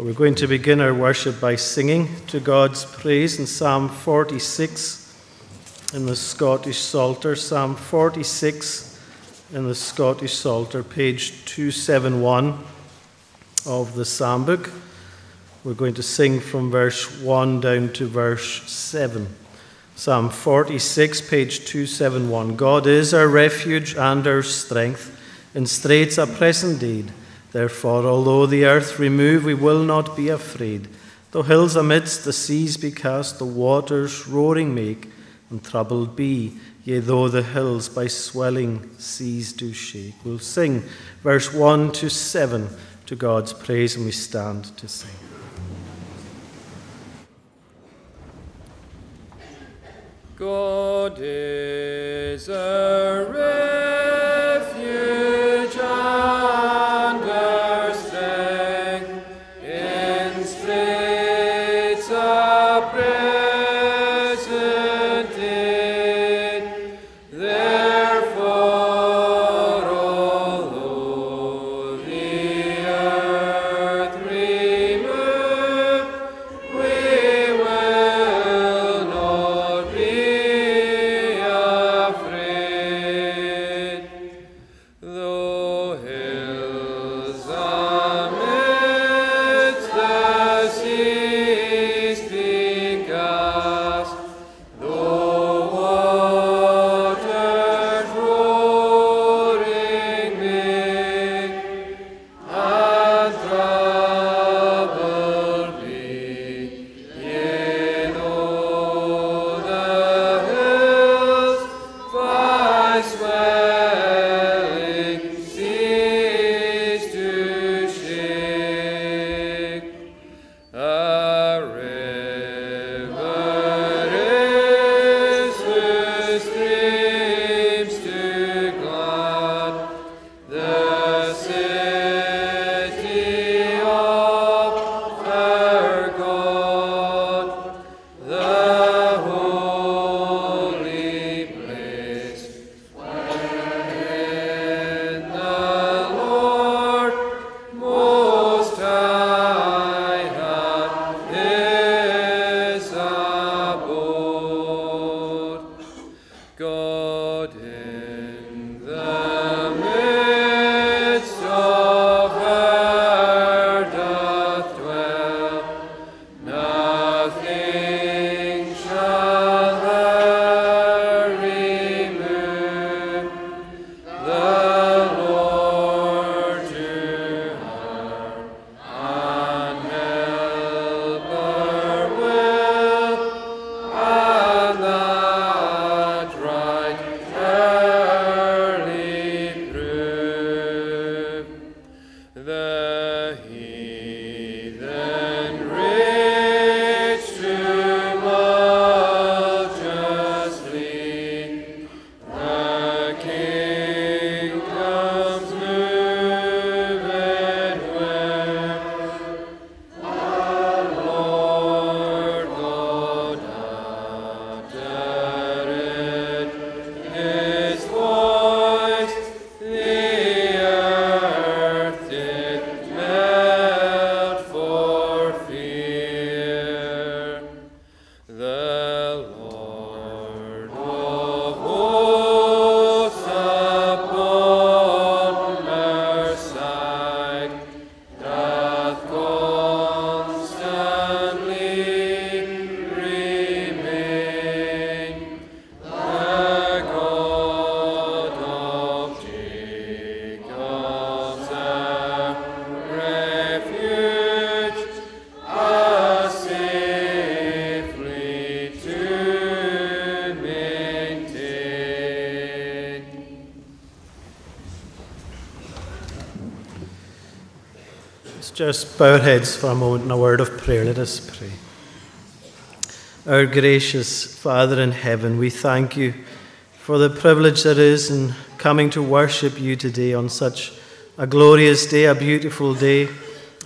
We're going to begin our worship by singing to God's praise in Psalm 46 in the Scottish Psalter. Psalm 46 in the Scottish Psalter, page 271 of the Psalm book. We're going to sing from verse 1 down to verse 7. Psalm 46, page 271. God is our refuge and our strength, in straits a present aid. Therefore, although the earth remove, we will not be afraid. Though hills amidst the seas be cast, the waters roaring make, and troubled be, yea, though the hills by swelling seas do shake. We'll sing verse 1 to 7 to God's praise, and we stand to sing. God is a Just bow our heads for a moment in a word of prayer. Let us pray. Our gracious Father in heaven, we thank you for the privilege that is in coming to worship you today on such a glorious day, a beautiful day.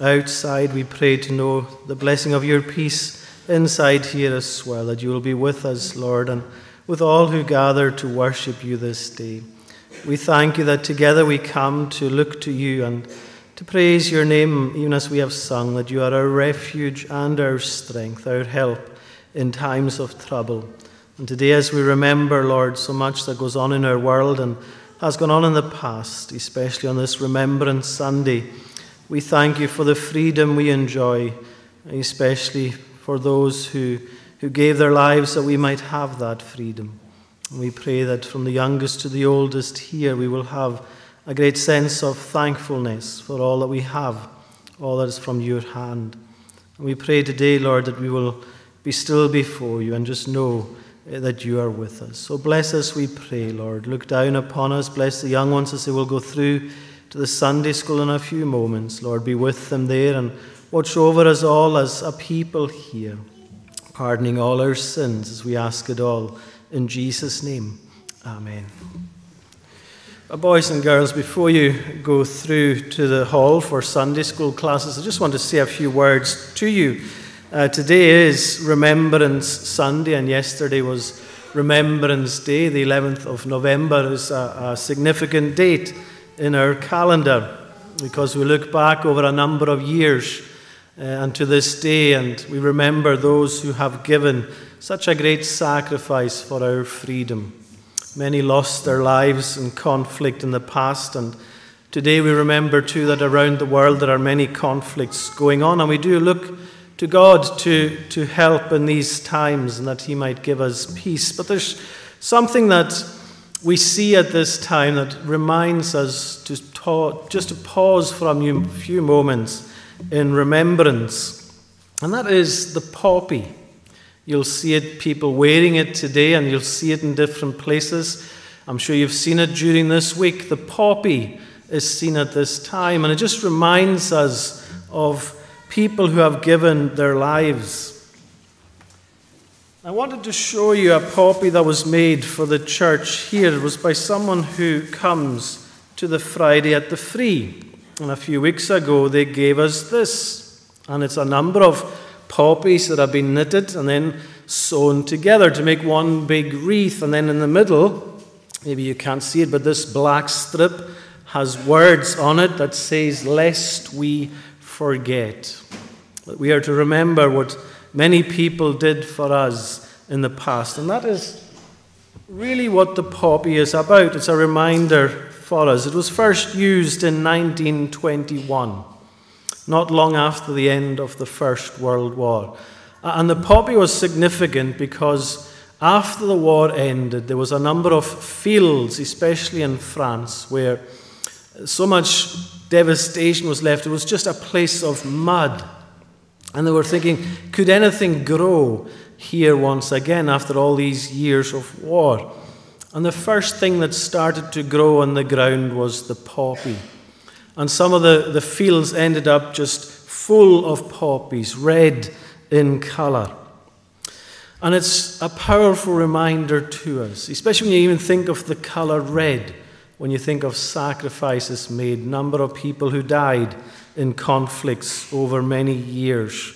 Outside, we pray to know the blessing of your peace inside here as well, that you will be with us, Lord, and with all who gather to worship you this day. We thank you that together we come to look to you and to praise your name, even as we have sung, that you are our refuge and our strength, our help in times of trouble. And today, as we remember, Lord, so much that goes on in our world and has gone on in the past, especially on this Remembrance Sunday, we thank you for the freedom we enjoy, especially for those who, who gave their lives that we might have that freedom. And we pray that from the youngest to the oldest here, we will have a great sense of thankfulness for all that we have, all that is from your hand. And we pray today, Lord, that we will be still before you and just know eh, that you are with us. So bless us, we pray, Lord. Look down upon us. Bless the young ones as they will go through to the Sunday school in a few moments. Lord, be with them there and watch over us all as a people here, pardoning all our sins as we ask it all. In Jesus' name, Amen. Boys and girls, before you go through to the hall for Sunday school classes, I just want to say a few words to you. Uh, today is Remembrance Sunday, and yesterday was Remembrance Day. The 11th of November is a, a significant date in our calendar because we look back over a number of years uh, and to this day, and we remember those who have given such a great sacrifice for our freedom. Many lost their lives in conflict in the past, and today we remember too that around the world there are many conflicts going on, and we do look to God to, to help in these times and that He might give us peace. But there's something that we see at this time that reminds us to ta- just to pause for a few moments in remembrance, and that is the poppy. You'll see it, people wearing it today, and you'll see it in different places. I'm sure you've seen it during this week. The poppy is seen at this time, and it just reminds us of people who have given their lives. I wanted to show you a poppy that was made for the church here. It was by someone who comes to the Friday at the Free. And a few weeks ago, they gave us this. And it's a number of poppies that have been knitted and then sewn together to make one big wreath. And then in the middle, maybe you can't see it, but this black strip has words on it that says, Lest we forget. That we are to remember what many people did for us in the past. And that is really what the poppy is about. It's a reminder for us. It was first used in 1921, not long after the end of the First World War. And the poppy was significant because after the war ended, there was a number of fields, especially in France, where so much devastation was left. It was just a place of mud. And they were thinking, could anything grow here once again after all these years of war? And the first thing that started to grow on the ground was the poppy. And some of the, the fields ended up just full of poppies, red in colour. And it's a powerful reminder to us, especially when you even think of the colour red when you think of sacrifices made, number of people who died in conflicts over many years.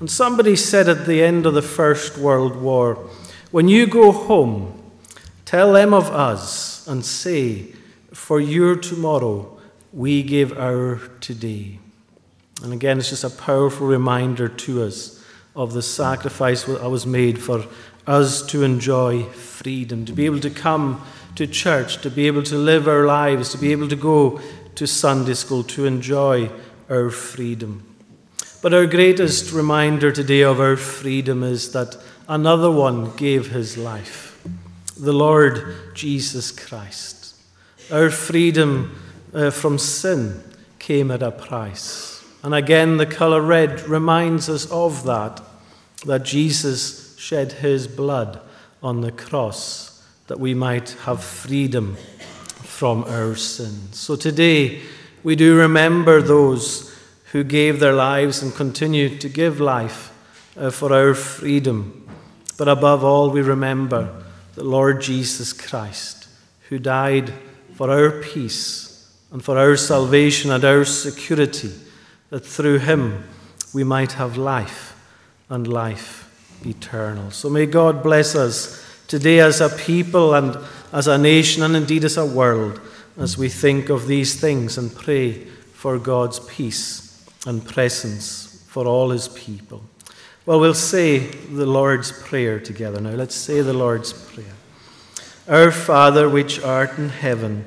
And somebody said at the end of the First World War, when you go home, tell them of us and say, For your tomorrow, we give our today. And again, it's just a powerful reminder to us of the sacrifice that was made for us to enjoy freedom, to be able to come to church, to be able to live our lives, to be able to go to Sunday school, to enjoy our freedom. But our greatest reminder today of our freedom is that another one gave his life the Lord Jesus Christ. Our freedom uh, from sin came at a price. And again, the color red reminds us of that, that Jesus shed his blood on the cross that we might have freedom from our sins. So today, we do remember those who gave their lives and continue to give life uh, for our freedom. But above all, we remember the Lord Jesus Christ, who died for our peace and for our salvation and our security, that through him we might have life and life eternal. So may God bless us today as a people and as a nation and indeed as a world as we think of these things and pray for God's peace and presence for all his people. Well, we'll say the Lord's Prayer together now. Let's say the Lord's Prayer. Our Father, which art in heaven,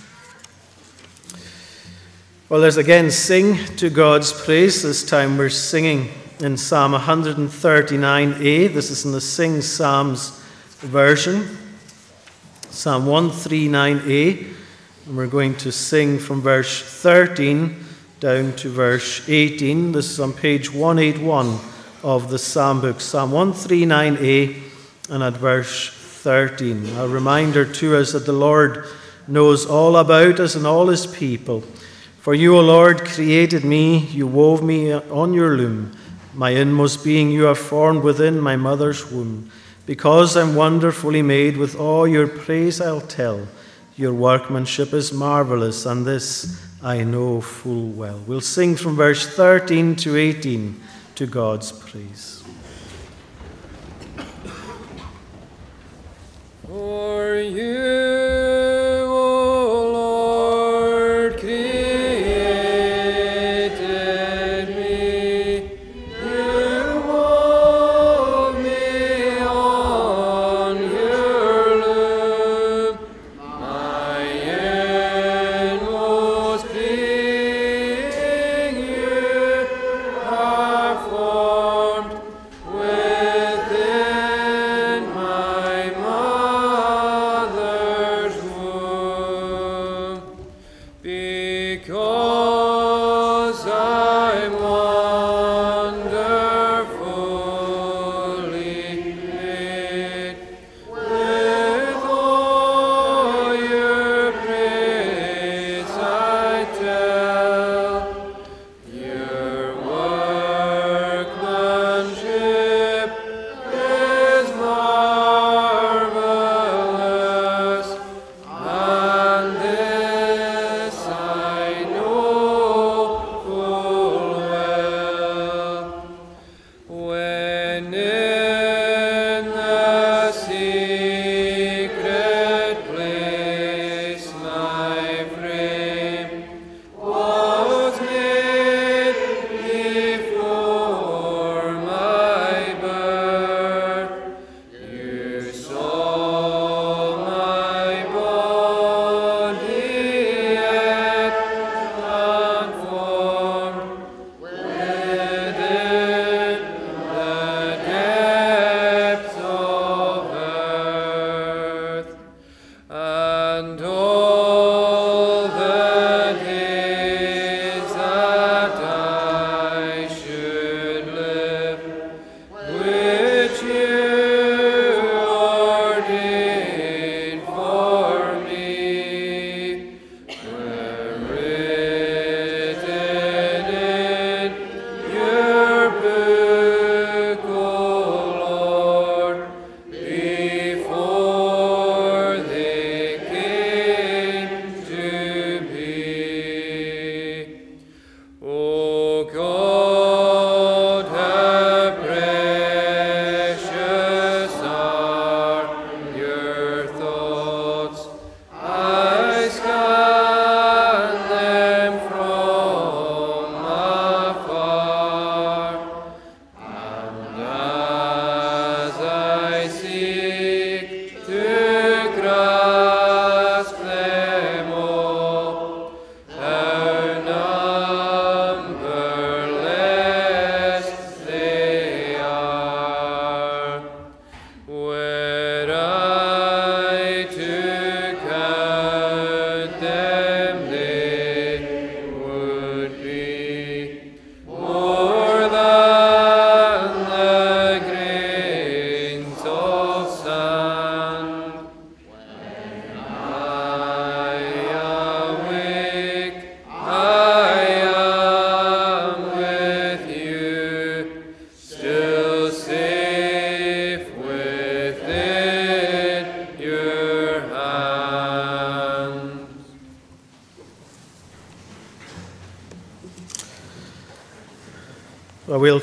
Well, let's again sing to God's praise. This time we're singing in Psalm 139a. This is in the Sing Psalms version. Psalm 139a. And we're going to sing from verse 13 down to verse 18. This is on page 181 of the Psalm book, Psalm 139a, and at verse 13. A reminder to us that the Lord knows all about us and all his people. For you, O Lord, created me, you wove me on your loom. My inmost being you have formed within my mother's womb. Because I'm wonderfully made, with all your praise I'll tell. Your workmanship is marvelous, and this I know full well. We'll sing from verse 13 to 18 to God's praise. For you,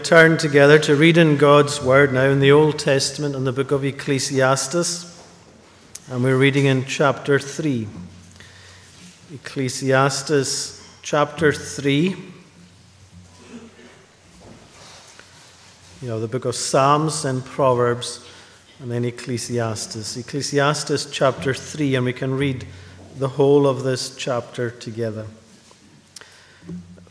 turn together to read in God's Word now in the Old Testament in the book of Ecclesiastes. And we're reading in chapter 3. Ecclesiastes chapter 3. You know, the book of Psalms and Proverbs, and then Ecclesiastes. Ecclesiastes chapter 3, and we can read the whole of this chapter together.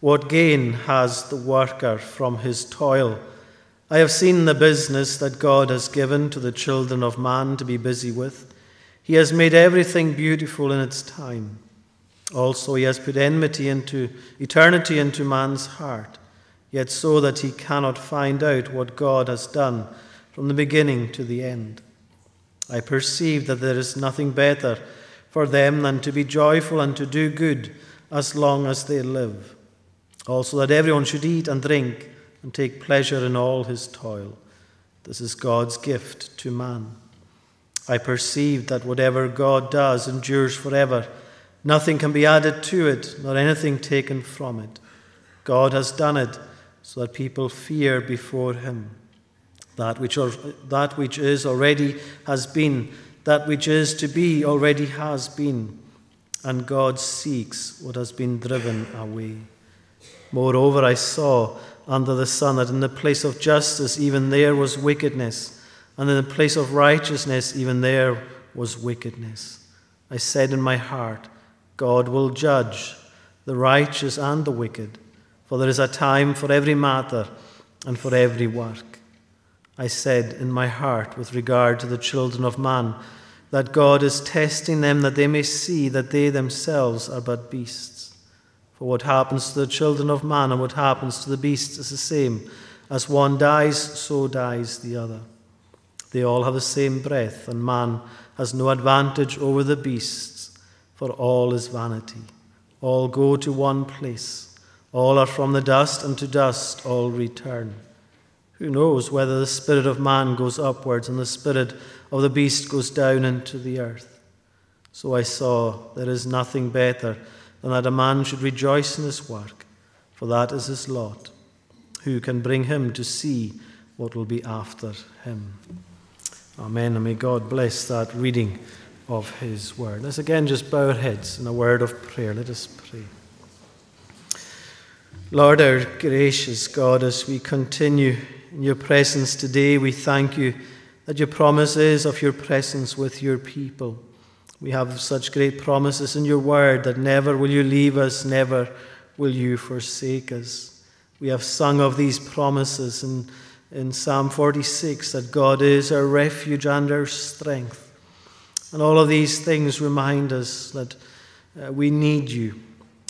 What gain has the worker from his toil? I have seen the business that God has given to the children of man to be busy with. He has made everything beautiful in its time. Also, he has put enmity into eternity into man's heart, yet so that he cannot find out what God has done from the beginning to the end. I perceive that there is nothing better for them than to be joyful and to do good as long as they live. Also, that everyone should eat and drink and take pleasure in all his toil. This is God's gift to man. I perceive that whatever God does endures forever. Nothing can be added to it, nor anything taken from it. God has done it so that people fear before him. That which, that which is already has been, that which is to be already has been, and God seeks what has been driven away. Moreover, I saw under the sun that in the place of justice, even there was wickedness, and in the place of righteousness, even there was wickedness. I said in my heart, God will judge the righteous and the wicked, for there is a time for every matter and for every work. I said in my heart, with regard to the children of man, that God is testing them that they may see that they themselves are but beasts. For what happens to the children of man and what happens to the beasts is the same. As one dies, so dies the other. They all have the same breath, and man has no advantage over the beasts, for all is vanity. All go to one place. All are from the dust, and to dust all return. Who knows whether the spirit of man goes upwards and the spirit of the beast goes down into the earth? So I saw there is nothing better than that a man should rejoice in his work, for that is his lot. Who can bring him to see what will be after him? Amen. And may God bless that reading of his word. Let's again just bow our heads in a word of prayer. Let us pray. Lord, our gracious God, as we continue in your presence today, we thank you that your promise is of your presence with your people. We have such great promises in your word that never will you leave us, never will you forsake us. We have sung of these promises in, in Psalm 46 that God is our refuge and our strength. And all of these things remind us that uh, we need you,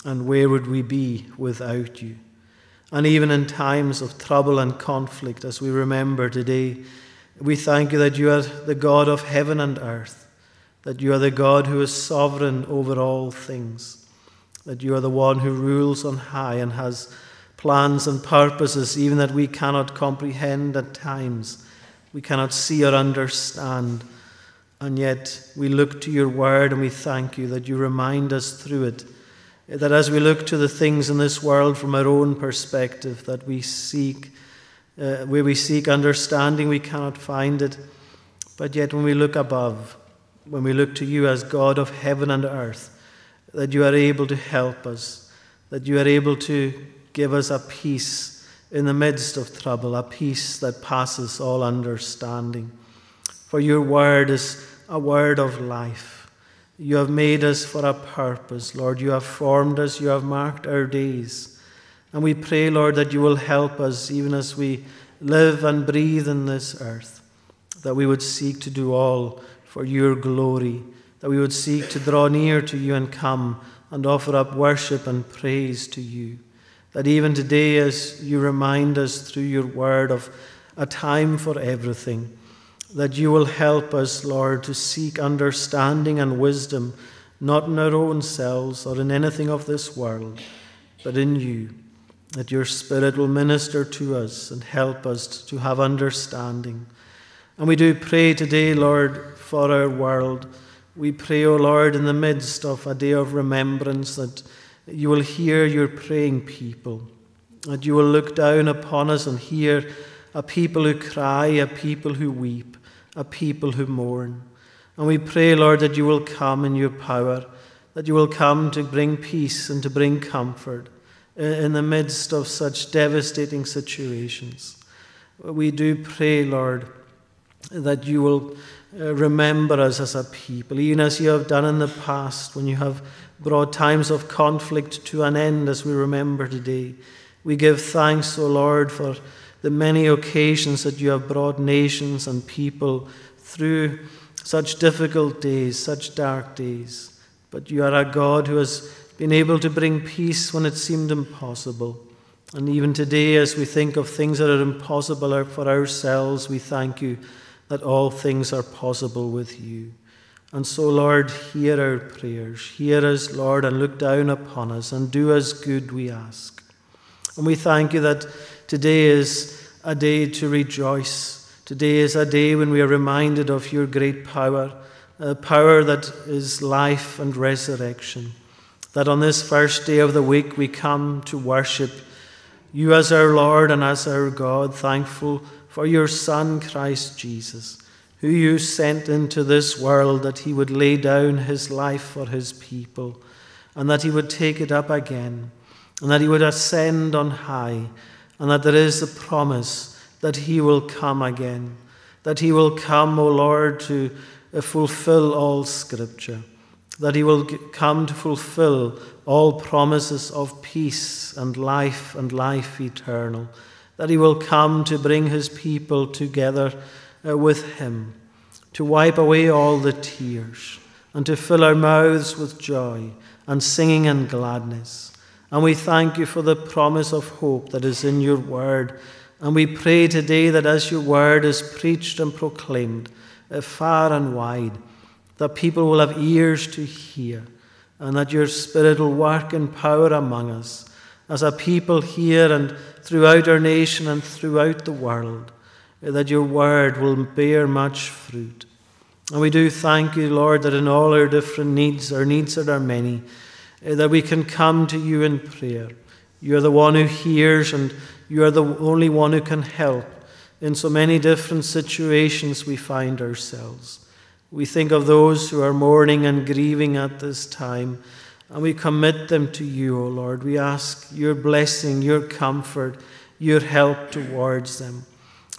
and where would we be without you? And even in times of trouble and conflict, as we remember today, we thank you that you are the God of heaven and earth that you are the God who is sovereign over all things, that you are the one who rules on high and has plans and purposes even that we cannot comprehend at times, we cannot see or understand. And yet we look to your word and we thank you that you remind us through it that as we look to the things in this world from our own perspective, that we seek, uh, where we seek understanding, we cannot find it. But yet when we look above, when we look to you as God of heaven and earth, that you are able to help us, that you are able to give us a peace in the midst of trouble, a peace that passes all understanding. For your word is a word of life. You have made us for a purpose, Lord. You have formed us, you have marked our days. And we pray, Lord, that you will help us even as we live and breathe in this earth, that we would seek to do all for your glory, that we would seek to draw near to you and come and offer up worship and praise to you. That even today, as you remind us through your word of a time for everything, that you will help us, Lord, to seek understanding and wisdom, not in our own selves or in anything of this world, but in you. That your Spirit will minister to us and help us to have understanding. And we do pray today, Lord, for our world. We pray, O Lord, in the midst of a day of remembrance, that you will hear your praying people, that you will look down upon us and hear a people who cry, a people who weep, a people who mourn. And we pray, Lord, that you will come in your power, that you will come to bring peace and to bring comfort in the midst of such devastating situations. We do pray, Lord, that you will uh, remember us as a people, even as you have done in the past when you have brought times of conflict to an end, as we remember today. We give thanks, O Lord, for the many occasions that you have brought nations and people through such difficult days, such dark days. But you are a God who has been able to bring peace when it seemed impossible. And even today, as we think of things that are impossible for ourselves, we thank you that all things are possible with you. And so, Lord, hear our prayers. Hear us, Lord, and look down upon us and do us good, we ask. And we thank you that today is a day to rejoice. Today is a day when we are reminded of your great power, a power that is life and resurrection. That on this first day of the week we come to worship you as our Lord and as our God, thankful for your Son, Christ Jesus who you sent into this world that he would lay down his life for his people, and that he would take it up again, and that he would ascend on high, and that there is a promise that he will come again, that he will come, O Lord, to uh, fulfill all Scripture, that he will come to fulfill all promises of peace and life and life eternal, that he will come to bring his people together uh, with Him, to wipe away all the tears, and to fill our mouths with joy and singing and gladness. And we thank you for the promise of hope that is in your word. And we pray today that as your word is preached and proclaimed uh, far and wide, that people will have ears to hear, and that your Spirit will work in power among us as a people here and throughout our nation and throughout the world that your word will bear much fruit. And we do thank you, Lord, that in all our different needs, our needs that are many, eh, that we can come to you in prayer. You are the one who hears, and you are the only one who can help in so many different situations we find ourselves. We think of those who are mourning and grieving at this time, and we commit them to you, O Lord. We ask your blessing, your comfort, your help towards them.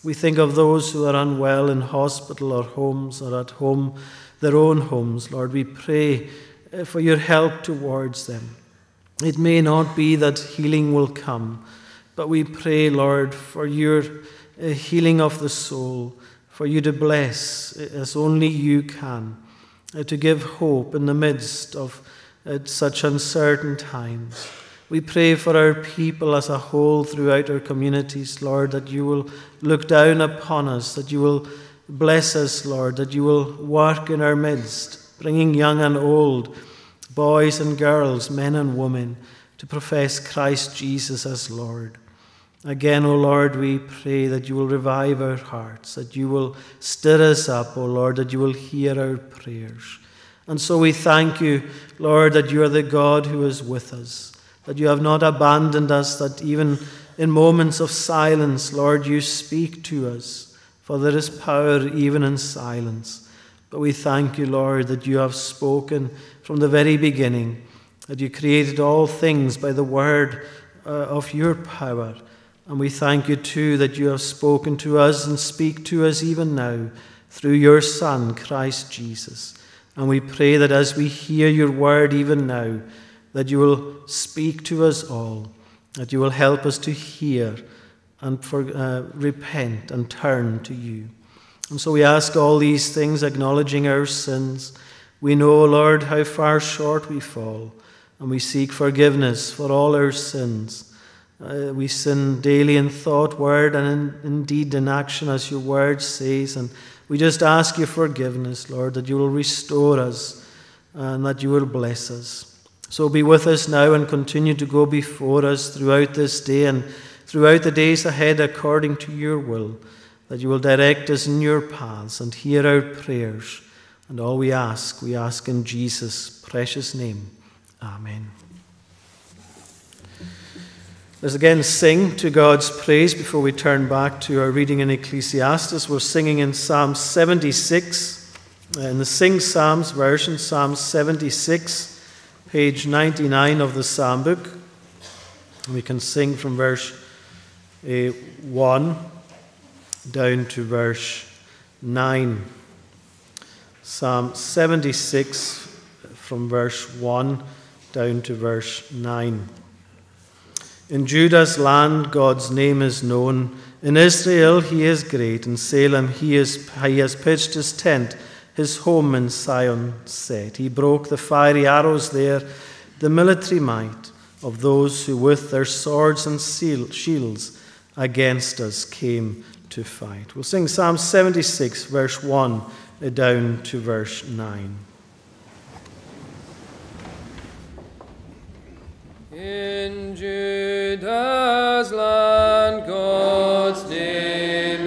We think of those who are unwell in hospital or homes or at home, their own homes. Lord, we pray uh, for your help towards them. It may not be that healing will come, but we pray, Lord, for your uh, healing of the soul, for you to bless uh, as only you can, to give hope in the midst of such uncertain times. We pray for our people as a whole throughout our communities, Lord, that you will look down upon us, that you will bless us, Lord, that you will work in our midst, bringing young and old, boys and girls, men and women, to profess Christ Jesus as Lord. Again, O Lord, we pray that you will revive our hearts, that you will stir us up, O Lord, that you will hear our prayers. And so we thank you, Lord, that you are the God who is with us that you have not abandoned us, that even in moments of silence, Lord, you speak to us, for there is power even in silence. But we thank you, Lord, that you have spoken from the very beginning, that you created all things by the word uh, of your power, And we thank you too that you have spoken to us and speak to us even now through your Son, Christ Jesus. And we pray that as we hear your word even now, that you will speak to us all, that you will help us to hear and for, uh, repent and turn to you. And so we ask all these things, acknowledging our sins. We know, Lord, how far short we fall, and we seek forgiveness for all our sins. Uh, we sin daily in thought, word, and in, in deed and action, as your word says. And we just ask you forgiveness, Lord, that you will restore us and that you will bless us. So be with us now and continue to go before us throughout this day and throughout the days ahead according to your will, that you will direct us in your paths and hear our prayers. And all we ask, we ask in Jesus' precious name. Amen. Let's again sing to God's praise before we turn back to our reading in Ecclesiastes. We're singing in Psalm 76, in the Sing Psalms version, Psalm 76, page 99 of the Psalm book. We can sing from verse uh, 1 down to verse 9. Psalm 76 from verse 1 down to verse 9. In Judah's land, God's name is known. In Israel, he is great. In Salem, he, is, he has pitched his tent, his home in Zion set. He broke the fiery arrows there, the military might of those who with their swords and shields against us came to fight. We'll sing Psalm 76, verse 1 down to verse 9. In Judah's land, God's name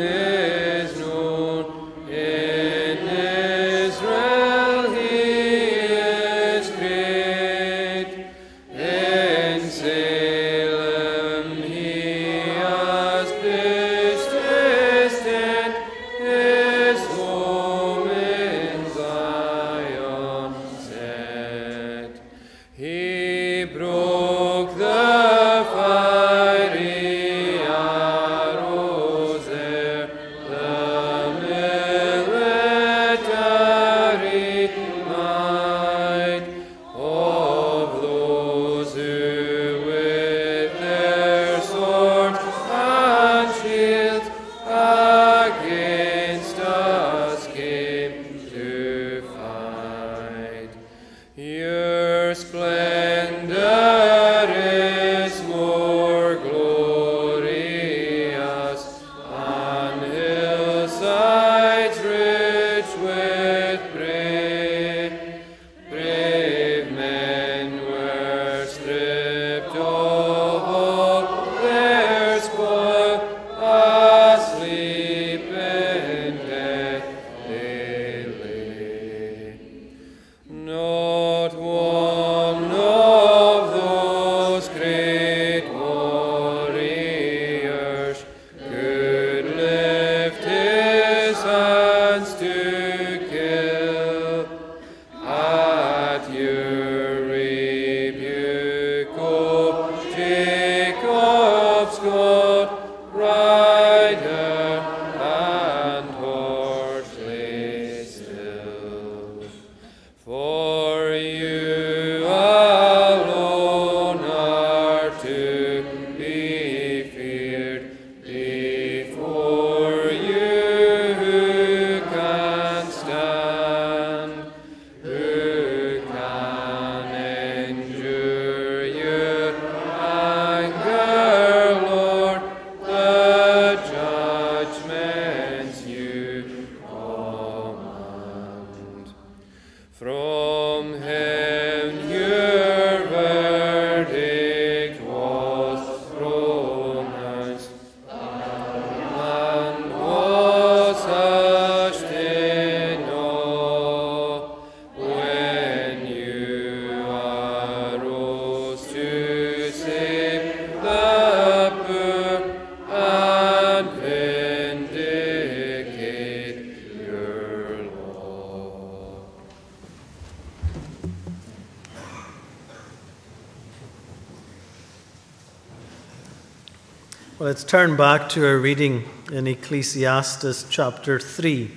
let's turn back to our reading in Ecclesiastes chapter 3.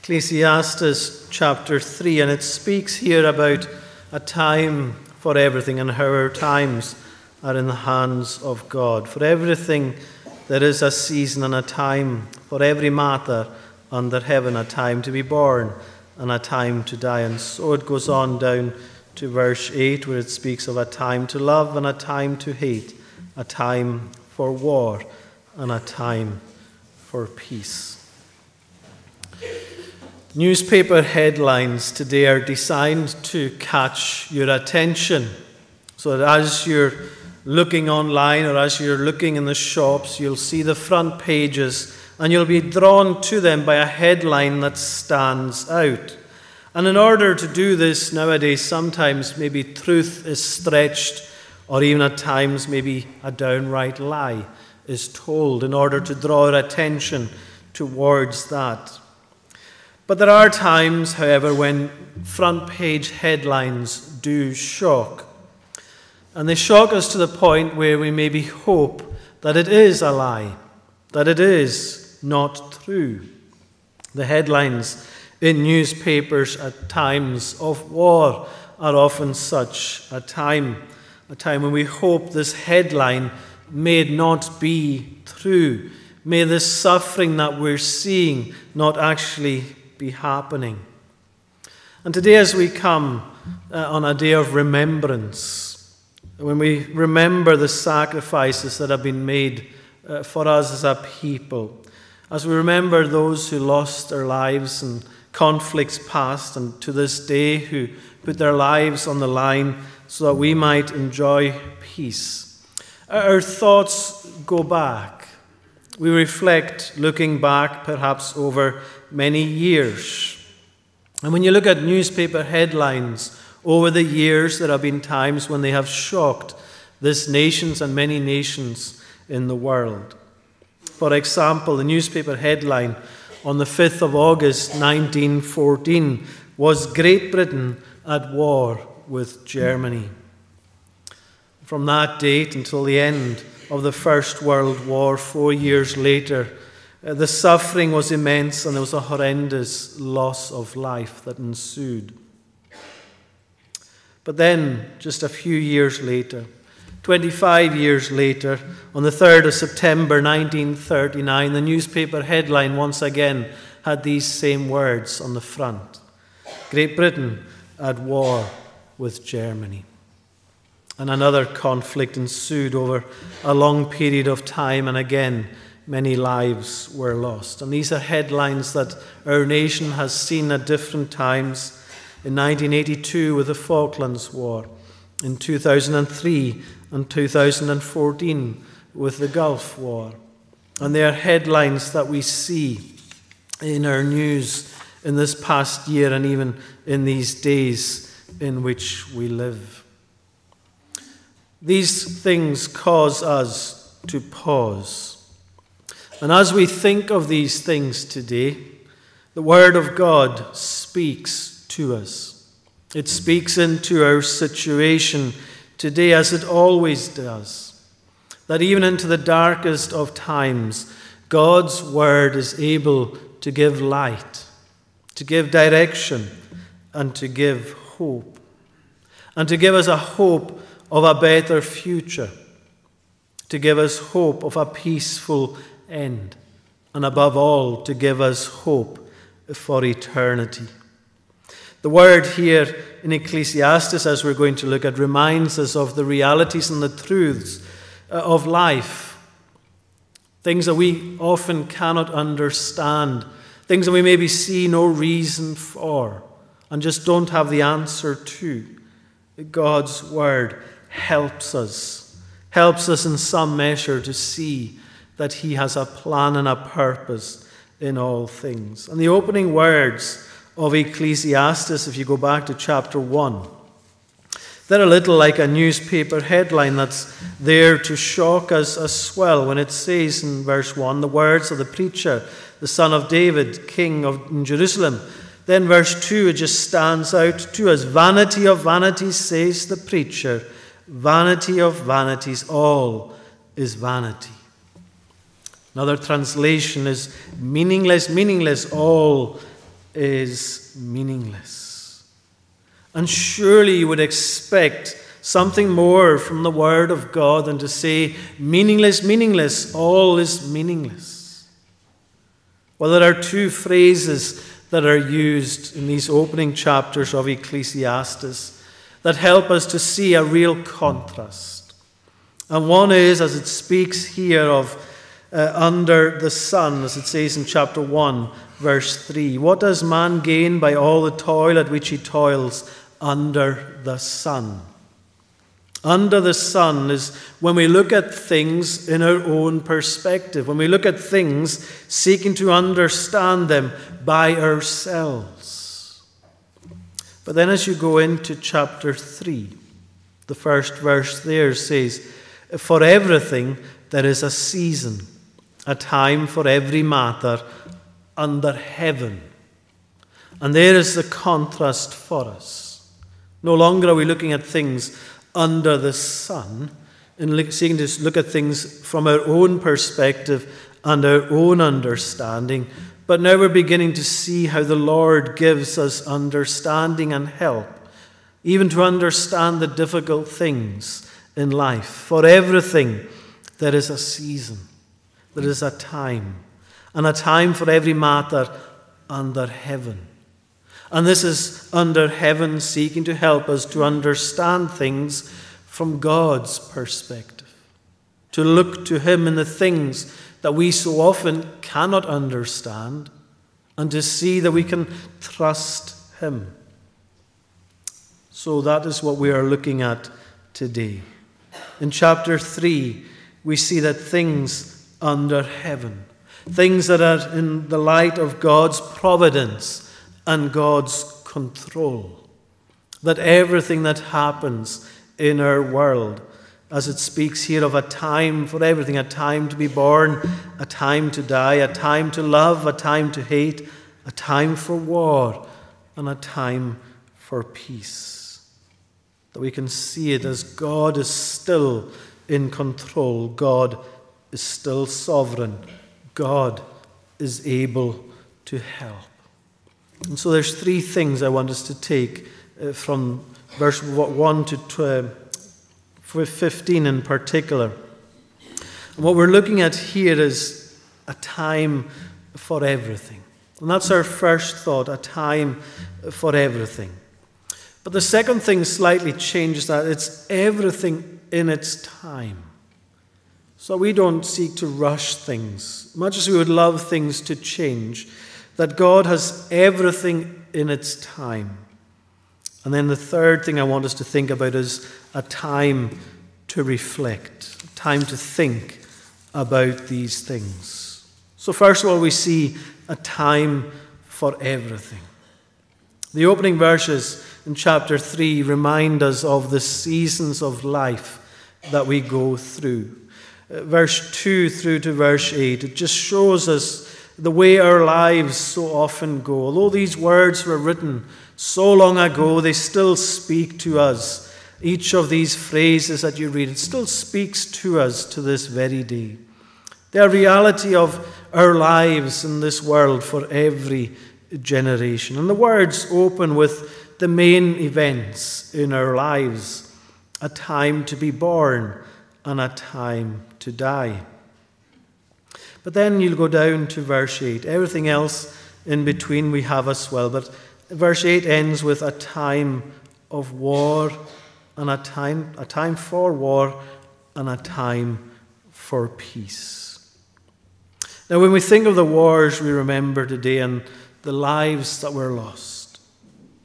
Ecclesiastes chapter 3, and it speaks here about a time for everything and how our times are in the hands of God. For everything, there is a season and a time. For every matter under heaven, a time to be born and a time to die. And so it goes on down to verse 8, where it speaks of a time to love and a time to hate a time for war and a time for peace. Newspaper headlines today are designed to catch your attention so that as you're looking online or as you're looking in the shops, you'll see the front pages and you'll be drawn to them by a headline that stands out. And in order to do this nowadays, sometimes maybe truth is stretched or even at times maybe a downright lie is told in order to draw our attention towards that. But there are times, however, when front page headlines do shock. And they shock us to the point where we maybe hope that it is a lie, that it is not true. The headlines in newspapers at times of war are often such a time a time when we hope this headline may not be true. May this suffering that we're seeing not actually be happening. And today, as we come uh, on a day of remembrance, when we remember the sacrifices that have been made uh, for us as a people, as we remember those who lost their lives in conflicts past and to this day who put their lives on the line so that we might enjoy peace. Our thoughts go back. We reflect, looking back perhaps over many years. And when you look at newspaper headlines over the years, there have been times when they have shocked this nations and many nations in the world. For example, the newspaper headline on the 5th of August 1914 was Great Britain at war with Germany. From that date until the end of the First World War, four years later, uh, the suffering was immense and there was a horrendous loss of life that ensued. But then, just a few years later, 25 years later, on the 3rd of September 1939, the newspaper headline once again had these same words on the front Great Britain at war with Germany. And another conflict ensued over a long period of time, and again, many lives were lost. And these are headlines that our nation has seen at different times. In 1982, with the Falklands War, in 2003 and 2014, with the Gulf War. And they are headlines that we see in our news in this past year and even in these days in which we live. These things cause us to pause. And as we think of these things today, the Word of God speaks to us. It speaks into our situation today as it always does. That even into the darkest of times, God's Word is able to give light, to give direction, and to give hope, and to give us a hope of a better future, to give us hope of a peaceful end, and above all, to give us hope for eternity. The word here in Ecclesiastes, as we're going to look at, reminds us of the realities and the truths uh, of life. Things that we often cannot understand, things that we maybe see no reason for and just don't have the answer to. God's Word helps us, helps us in some measure to see that He has a plan and a purpose in all things. And the opening words of Ecclesiastes, if you go back to chapter 1, they're a little like a newspaper headline that's there to shock us as well when it says in verse 1 the words of the preacher, the son of David, king of Jerusalem. Then, verse 2, it just stands out to us. Vanity of vanities, says the preacher. Vanity of vanities, all is vanity. Another translation is meaningless, meaningless, all is meaningless. And surely you would expect something more from the Word of God than to say, meaningless, meaningless, all is meaningless. Well, there are two phrases that are used in these opening chapters of Ecclesiastes that help us to see a real contrast. And one is, as it speaks here of uh, under the sun, as it says in chapter 1, verse 3. What does man gain by all the toil at which he toils under the sun? Under the sun is when we look at things in our own perspective, when we look at things seeking to understand them by ourselves. But then, as you go into chapter 3, the first verse there says, For everything there is a season, a time for every matter under heaven. And there is the contrast for us. No longer are we looking at things under the sun and seeking to look at things from our own perspective and our own understanding, but now we're beginning to see how the Lord gives us understanding and help, even to understand the difficult things in life. For everything, there is a season, there is a time, and a time for every matter under heaven. And this is under heaven seeking to help us to understand things from God's perspective, to look to Him in the things that we so often cannot understand, and to see that we can trust Him. So that is what we are looking at today. In chapter 3, we see that things under heaven, things that are in the light of God's providence, and God's control. That everything that happens in our world, as it speaks here of a time for everything a time to be born, a time to die, a time to love, a time to hate, a time for war, and a time for peace. That we can see it as God is still in control, God is still sovereign, God is able to help. And so there's three things I want us to take uh, from verse 1 to 15 in particular. And what we're looking at here is a time for everything. And that's our first thought a time for everything. But the second thing slightly changes that it's everything in its time. So we don't seek to rush things, much as we would love things to change that God has everything in its time. And then the third thing I want us to think about is a time to reflect, time to think about these things. So, first of all, we see a time for everything. The opening verses in chapter 3 remind us of the seasons of life that we go through. Uh, verse 2 through to verse 8, it just shows us the way our lives so often go. Although these words were written so long ago, they still speak to us. Each of these phrases that you read, it still speaks to us to this very day. They are the reality of our lives in this world for every generation. And the words open with the main events in our lives a time to be born and a time to die. But then you'll go down to verse 8. Everything else in between we have as well. But verse 8 ends with a time of war and a time, a time for war and a time for peace. Now, when we think of the wars we remember today and the lives that were lost,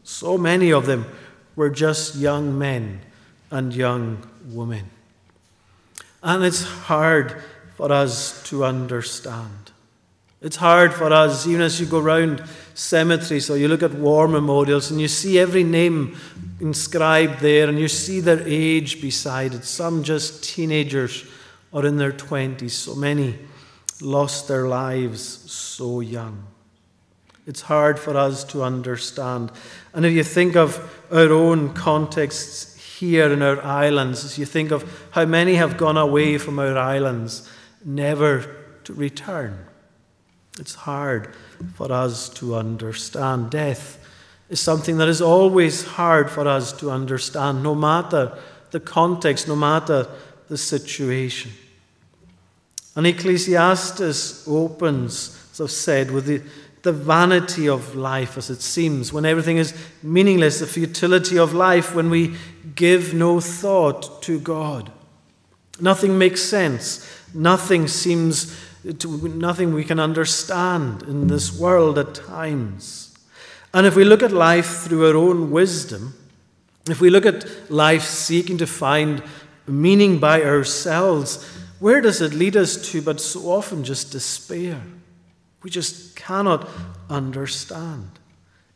so many of them were just young men and young women. And it's hard for us to understand. It's hard for us, even as you go round cemeteries or you look at war memorials and you see every name inscribed there and you see their age beside it. Some just teenagers or in their 20s. So many lost their lives so young. It's hard for us to understand. And if you think of our own contexts here in our islands, as you think of how many have gone away from our islands, never to return. It's hard for us to understand. Death is something that is always hard for us to understand, no matter the context, no matter the situation. And Ecclesiastes opens, as I've said, with the, the vanity of life as it seems, when everything is meaningless, the futility of life, when we give no thought to God. Nothing makes sense. Nothing seems to, nothing we can understand in this world at times. And if we look at life through our own wisdom, if we look at life seeking to find meaning by ourselves, where does it lead us to but so often just despair? We just cannot understand.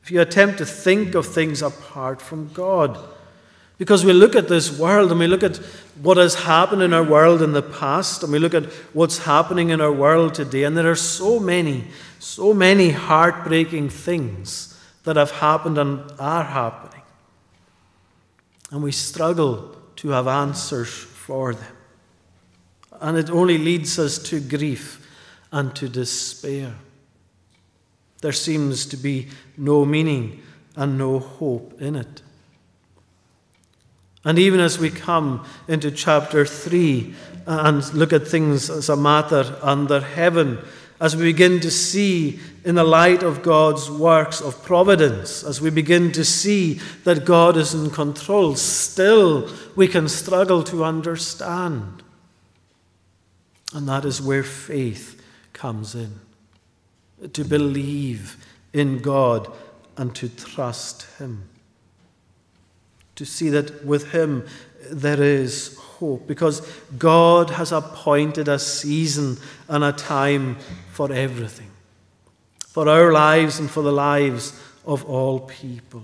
If you attempt to think of things apart from God, because we look at this world and we look at what has happened in our world in the past and we look at what's happening in our world today, and there are so many, so many heartbreaking things that have happened and are happening. And we struggle to have answers for them. And it only leads us to grief and to despair. There seems to be no meaning and no hope in it. And even as we come into chapter 3 uh, and look at things as a matter under heaven, as we begin to see in the light of God's works of providence, as we begin to see that God is in control, still we can struggle to understand. And that is where faith comes in to believe in God and to trust Him to see that with Him there is hope because God has appointed a season and a time for everything, for our lives and for the lives of all people.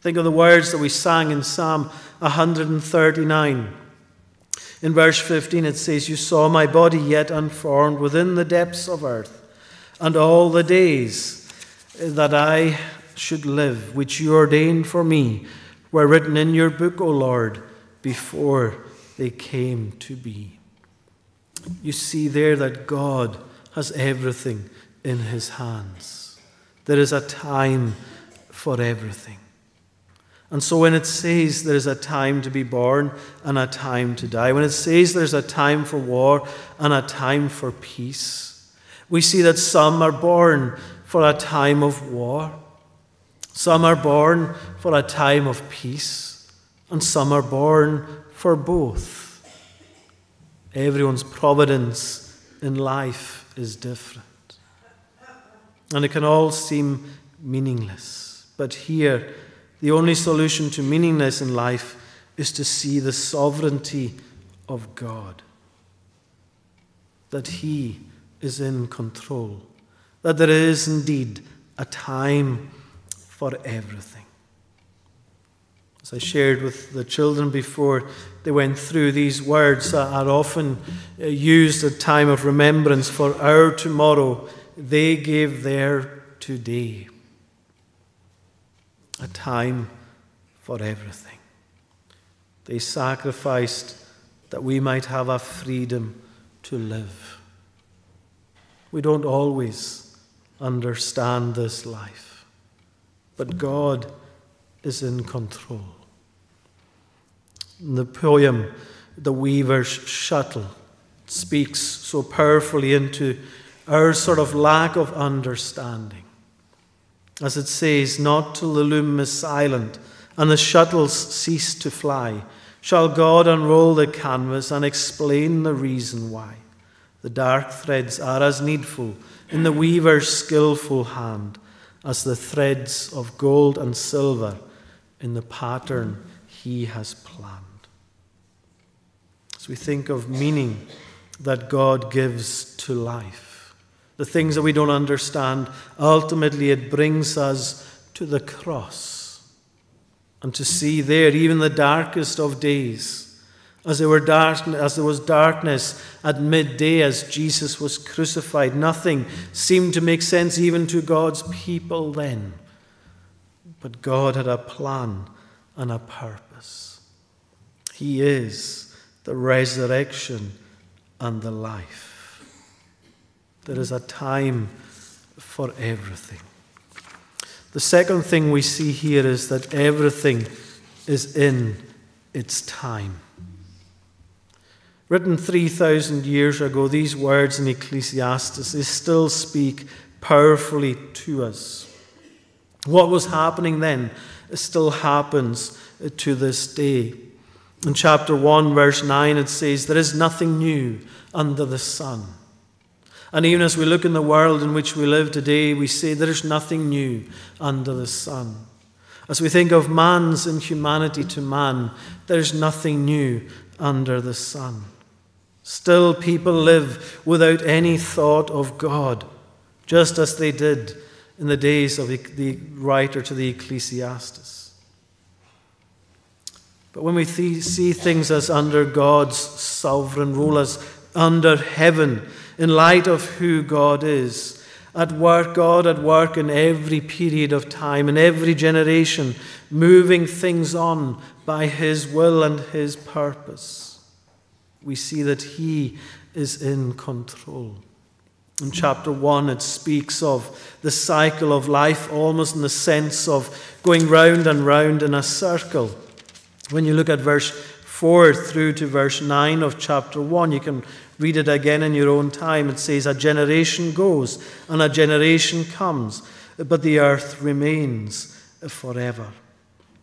Think of the words that we sang in Psalm 139. In verse 15, it says, You saw my body yet unformed within the depths of earth, and all the days that I should live, which you ordained for me were written in your book, O Lord, before they came to be. You see there that God has everything in his hands. There is a time for everything. And so when it says there is a time to be born and a time to die, when it says there's a time for war and a time for peace, we see that some are born for a time of war some are born for a time of peace, and some are born for both. Everyone's providence in life is different. And it can all seem meaningless. But here, the only solution to meaningless in life is to see the sovereignty of God. That He is in control. That there is indeed a time for everything. As I shared with the children before they went through, these words that are often uh, used at time of remembrance for our tomorrow. They gave their today. A time for everything. They sacrificed that we might have a freedom to live. We don't always understand this life. But God is in control. In the poem, The Weaver's Shuttle, speaks so powerfully into our sort of lack of understanding. As it says, Not till the loom is silent and the shuttles cease to fly shall God unroll the canvas and explain the reason why. The dark threads are as needful in the weaver's skilful hand as the threads of gold and silver in the pattern he has planned. As we think of meaning that God gives to life, the things that we don't understand, ultimately it brings us to the cross and to see there, even the darkest of days, as there, were dark, as there was darkness at midday as Jesus was crucified, nothing seemed to make sense even to God's people then. But God had a plan and a purpose. He is the resurrection and the life. There is a time for everything. The second thing we see here is that everything is in its time. Written 3,000 years ago, these words in Ecclesiastes, they still speak powerfully to us. What was happening then still happens to this day. In chapter 1, verse 9, it says, There is nothing new under the sun. And even as we look in the world in which we live today, we say there is nothing new under the sun. As we think of man's inhumanity to man, there is nothing new under the sun. Still, people live without any thought of God, just as they did in the days of the writer to the Ecclesiastes. But when we see things as under God's sovereign rule, as under heaven, in light of who God is, at work, God at work in every period of time, in every generation, moving things on by His will and His purpose. We see that He is in control. In chapter 1, it speaks of the cycle of life almost in the sense of going round and round in a circle. When you look at verse 4 through to verse 9 of chapter 1, you can Read it again in your own time. It says, A generation goes and a generation comes, but the earth remains forever.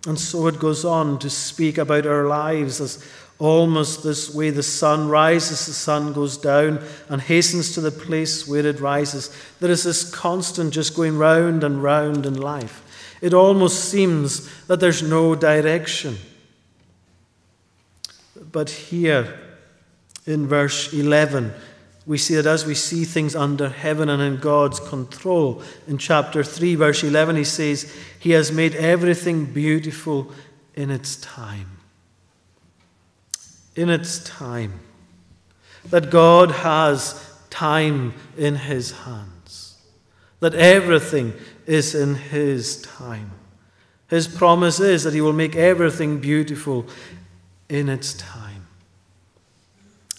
And so it goes on to speak about our lives as almost this way the sun rises, the sun goes down and hastens to the place where it rises. There is this constant just going round and round in life. It almost seems that there's no direction. But here, in verse 11, we see that as we see things under heaven and in God's control, in chapter 3, verse 11, he says, He has made everything beautiful in its time. In its time. That God has time in His hands. That everything is in His time. His promise is that He will make everything beautiful in its time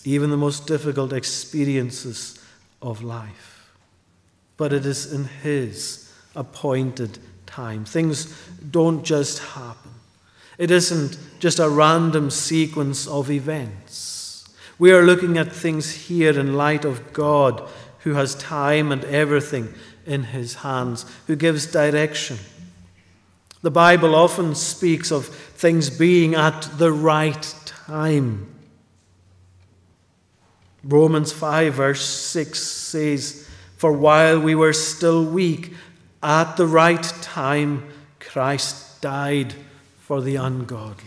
even the most difficult experiences of life. But it is in His appointed time. Things don't just happen, it isn't just a random sequence of events. We are looking at things here in light of God who has time and everything in His hands, who gives direction. The Bible often speaks of things being at the right time. Romans 5, verse 6 says, For while we were still weak, at the right time, Christ died for the ungodly.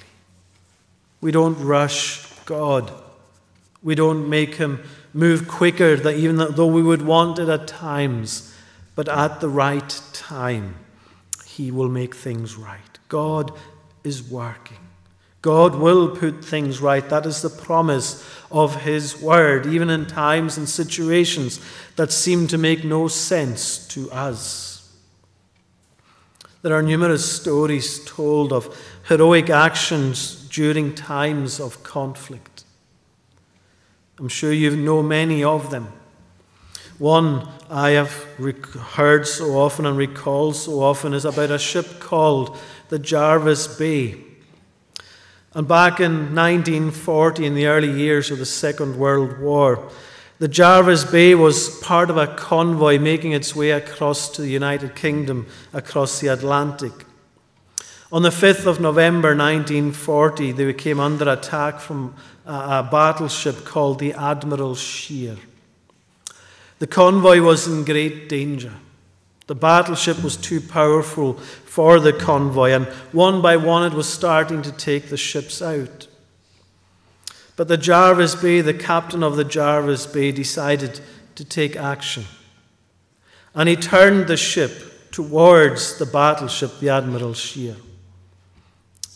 We don't rush God. We don't make him move quicker, that even though we would want it at times, but at the right time, he will make things right. God is working. God will put things right. That is the promise of His Word, even in times and situations that seem to make no sense to us. There are numerous stories told of heroic actions during times of conflict. I'm sure you know many of them. One I have heard so often and recalled so often is about a ship called the Jervis Bay. And back in 1940, in the early years of the Second World War, the Jervis Bay was part of a convoy making its way across to the United Kingdom, across the Atlantic. On the 5th of November 1940, they came under attack from a battleship called the Admiral Scheer. The convoy was in great danger. The battleship was too powerful for the convoy, and one by one it was starting to take the ships out. But the Jervis Bay, the captain of the Jervis Bay, decided to take action. And he turned the ship towards the battleship, the Admiral Scheer.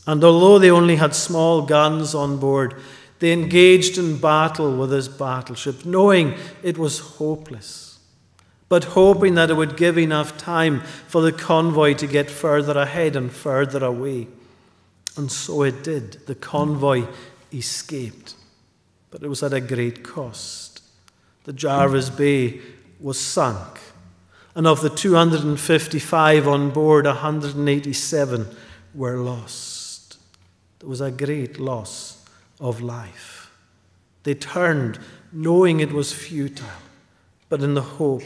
And although they only had small guns on board, they engaged in battle with his battleship, knowing it was hopeless but hoping that it would give enough time for the convoy to get further ahead and further away. And so it did. The convoy escaped, but it was at a great cost. The Jervis Bay was sunk, and of the 255 on board, 187 were lost. There was a great loss of life. They turned knowing it was futile, but in the hope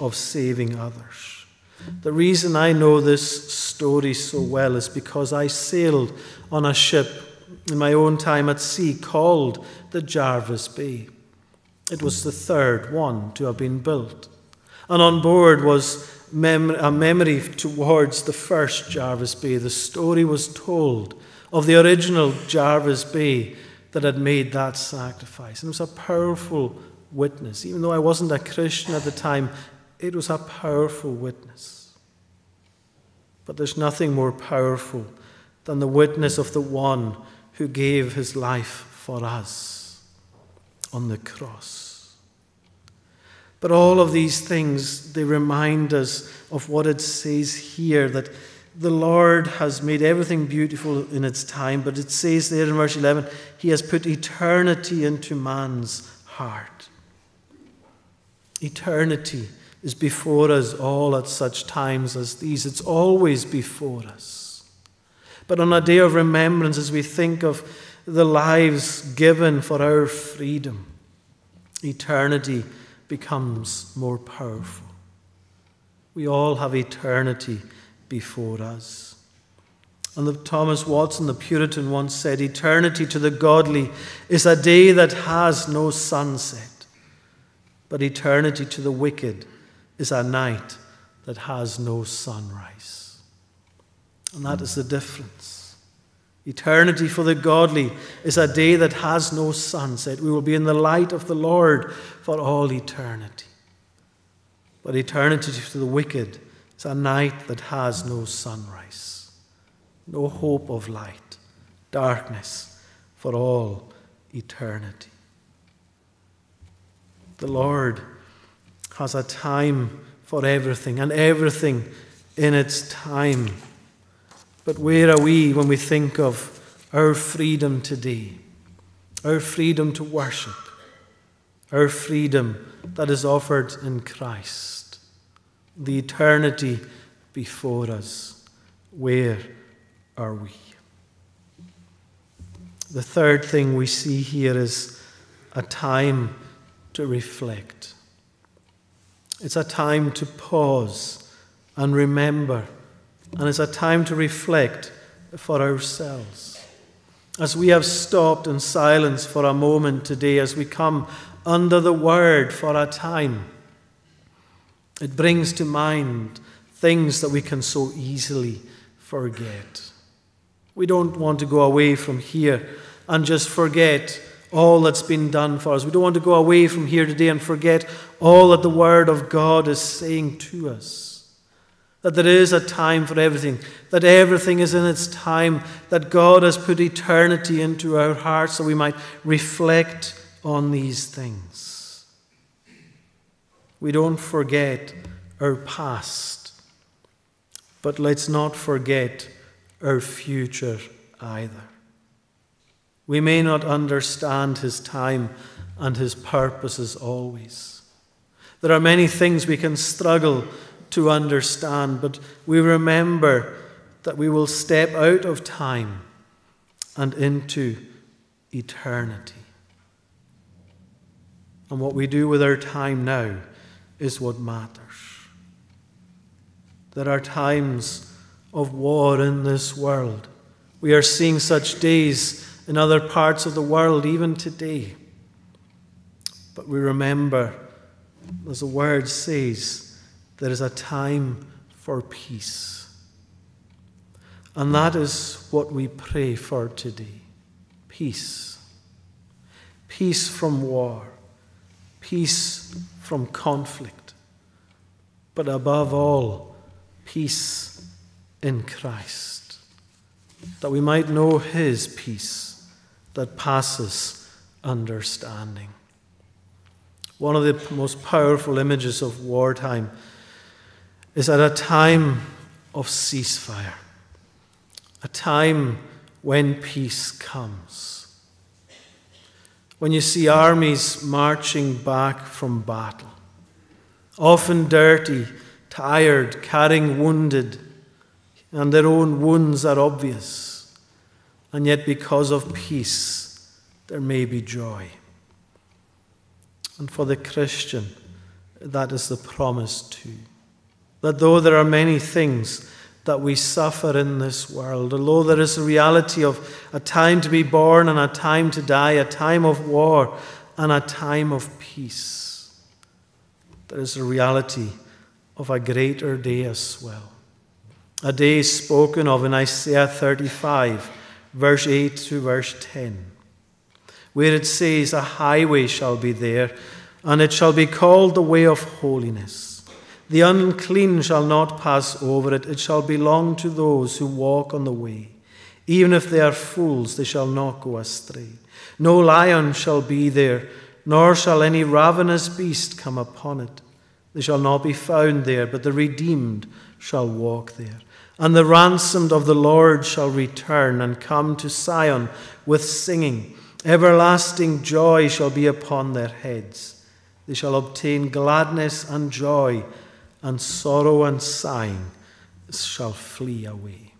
of saving others. The reason I know this story so well is because I sailed on a ship in my own time at sea called the Jervis Bay. It was the third one to have been built. And on board was mem- a memory towards the first Jervis Bay. The story was told of the original Jervis Bay that had made that sacrifice. And it was a powerful witness. Even though I wasn't a Christian at the time, it was a powerful witness. But there's nothing more powerful than the witness of the one who gave his life for us on the cross. But all of these things, they remind us of what it says here that the Lord has made everything beautiful in its time, but it says there in verse 11, He has put eternity into man's heart. Eternity is before us all at such times as these. It's always before us. But on a day of remembrance, as we think of the lives given for our freedom, eternity becomes more powerful. We all have eternity before us. And the, Thomas Watson, the Puritan, once said, Eternity to the godly is a day that has no sunset, but eternity to the wicked is a night that has no sunrise. And that is the difference. Eternity for the godly is a day that has no sunset. We will be in the light of the Lord for all eternity. But eternity to the wicked is a night that has no sunrise, no hope of light, darkness for all eternity. The Lord has a time for everything and everything in its time. But where are we when we think of our freedom today? Our freedom to worship, our freedom that is offered in Christ, the eternity before us. Where are we? The third thing we see here is a time to reflect. It's a time to pause and remember, and it's a time to reflect for ourselves. As we have stopped in silence for a moment today, as we come under the word for a time, it brings to mind things that we can so easily forget. We don't want to go away from here and just forget all that's been done for us. We don't want to go away from here today and forget all that the Word of God is saying to us. That there is a time for everything, that everything is in its time, that God has put eternity into our hearts so we might reflect on these things. We don't forget our past, but let's not forget our future either. We may not understand his time and his purposes always. There are many things we can struggle to understand, but we remember that we will step out of time and into eternity. And what we do with our time now is what matters. There are times of war in this world. We are seeing such days in other parts of the world, even today. But we remember, as the word says, there is a time for peace. And that is what we pray for today peace. Peace from war, peace from conflict, but above all, peace in Christ, that we might know His peace that passes understanding. One of the most powerful images of wartime is at a time of ceasefire, a time when peace comes. when you see armies marching back from battle, often dirty, tired, carrying wounded, and their own wounds are obvious, and yet because of peace, there may be joy. And for the Christian, that is the promise too. That though there are many things that we suffer in this world, although there is a reality of a time to be born and a time to die, a time of war and a time of peace, there is a reality of a greater day as well. A day spoken of in Isaiah 35, verse 8 to verse 10, where it says, A highway shall be there, and it shall be called the way of holiness. The unclean shall not pass over it, it shall belong to those who walk on the way. Even if they are fools, they shall not go astray. No lion shall be there, nor shall any ravenous beast come upon it. They shall not be found there, but the redeemed shall walk there. And the ransomed of the Lord shall return and come to Zion with singing. Everlasting joy shall be upon their heads. They shall obtain gladness and joy and sorrow and sighing shall flee away.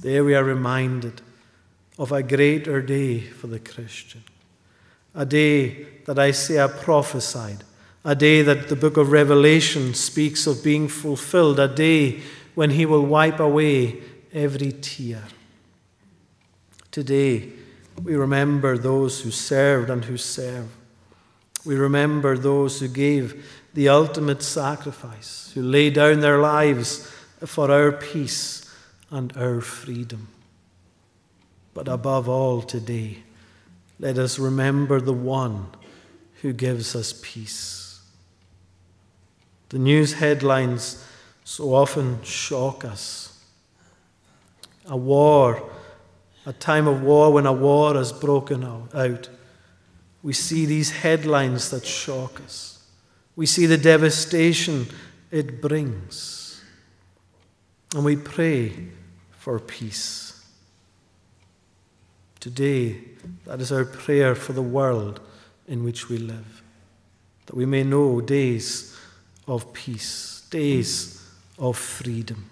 There we are reminded of a greater day for the Christian, a day that Isaiah prophesied, a day that the book of Revelation speaks of being fulfilled, a day when he will wipe away every tear. Today, we remember those who served and who serve. We remember those who gave the ultimate sacrifice, who lay down their lives for our peace and our freedom. But above all, today, let us remember the one who gives us peace. The news headlines so often shock us. A war, a time of war when a war has broken out. We see these headlines that shock us. We see the devastation it brings. And we pray for peace. Today, that is our prayer for the world in which we live, that we may know days of peace, days of freedom.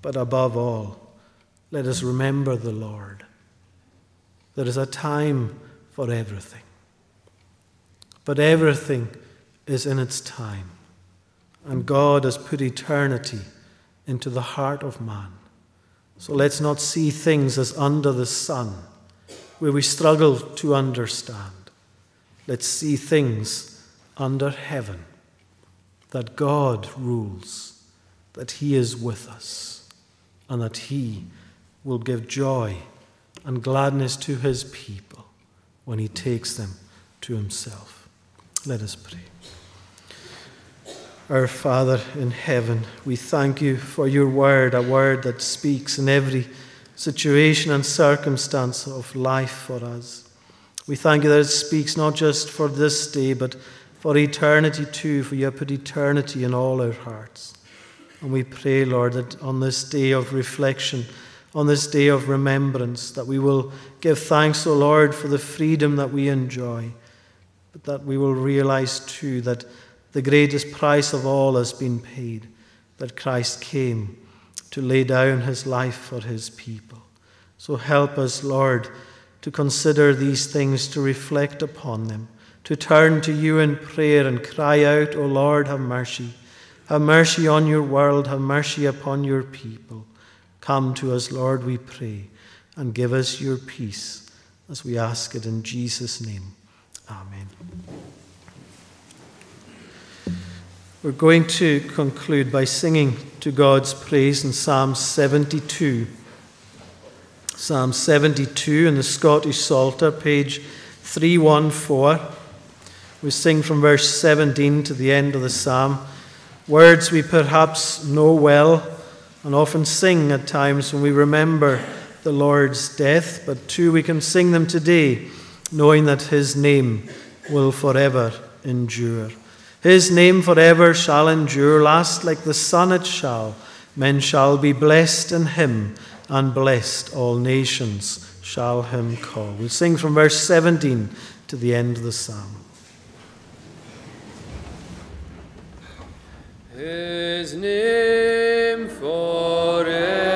But above all, let us remember the Lord. There is a time for everything. But everything is in its time, and God has put eternity into the heart of man. So let's not see things as under the sun, where we struggle to understand. Let's see things under heaven, that God rules, that He is with us, and that He will give joy and gladness to His people when He takes them to Himself. Let us pray. Our Father in heaven, we thank you for your word, a word that speaks in every situation and circumstance of life for us. We thank you that it speaks not just for this day, but for eternity too, for you have put eternity in all our hearts. And we pray, Lord, that on this day of reflection, on this day of remembrance, that we will give thanks, O Lord, for the freedom that we enjoy, but that we will realize too that the greatest price of all has been paid, that Christ came to lay down his life for his people. So help us, Lord, to consider these things, to reflect upon them, to turn to you in prayer and cry out, O Lord, have mercy. Have mercy on your world, have mercy upon your people. Come to us, Lord, we pray, and give us your peace as we ask it in Jesus' name. Amen. We're going to conclude by singing to God's praise in Psalm 72. Psalm 72 in the Scottish Psalter, page 314. We sing from verse 17 to the end of the psalm. Words we perhaps know well and often sing at times when we remember the Lord's death, but too we can sing them today knowing that His name will forever endure. His name forever shall endure, last like the sun it shall. Men shall be blessed in him, and blessed all nations shall him call. We'll sing from verse 17 to the end of the psalm. His name forever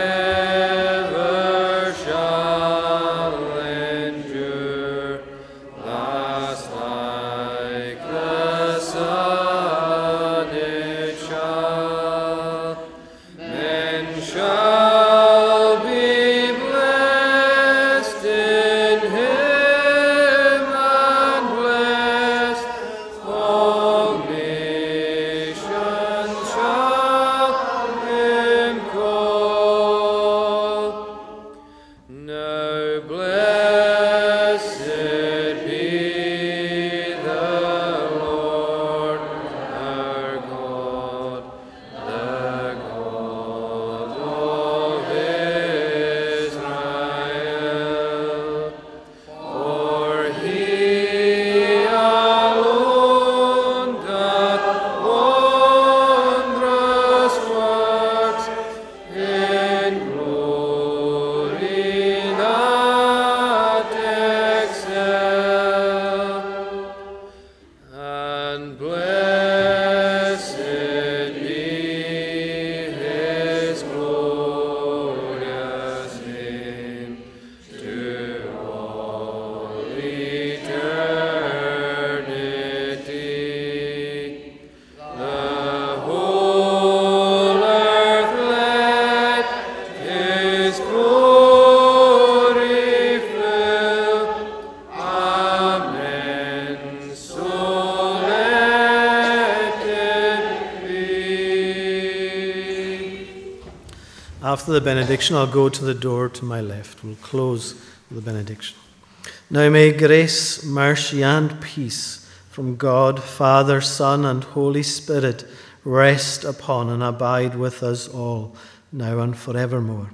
the benediction, I'll go to the door to my left. We'll close the benediction. Now may grace, mercy, and peace from God, Father, Son, and Holy Spirit rest upon and abide with us all, now and forevermore.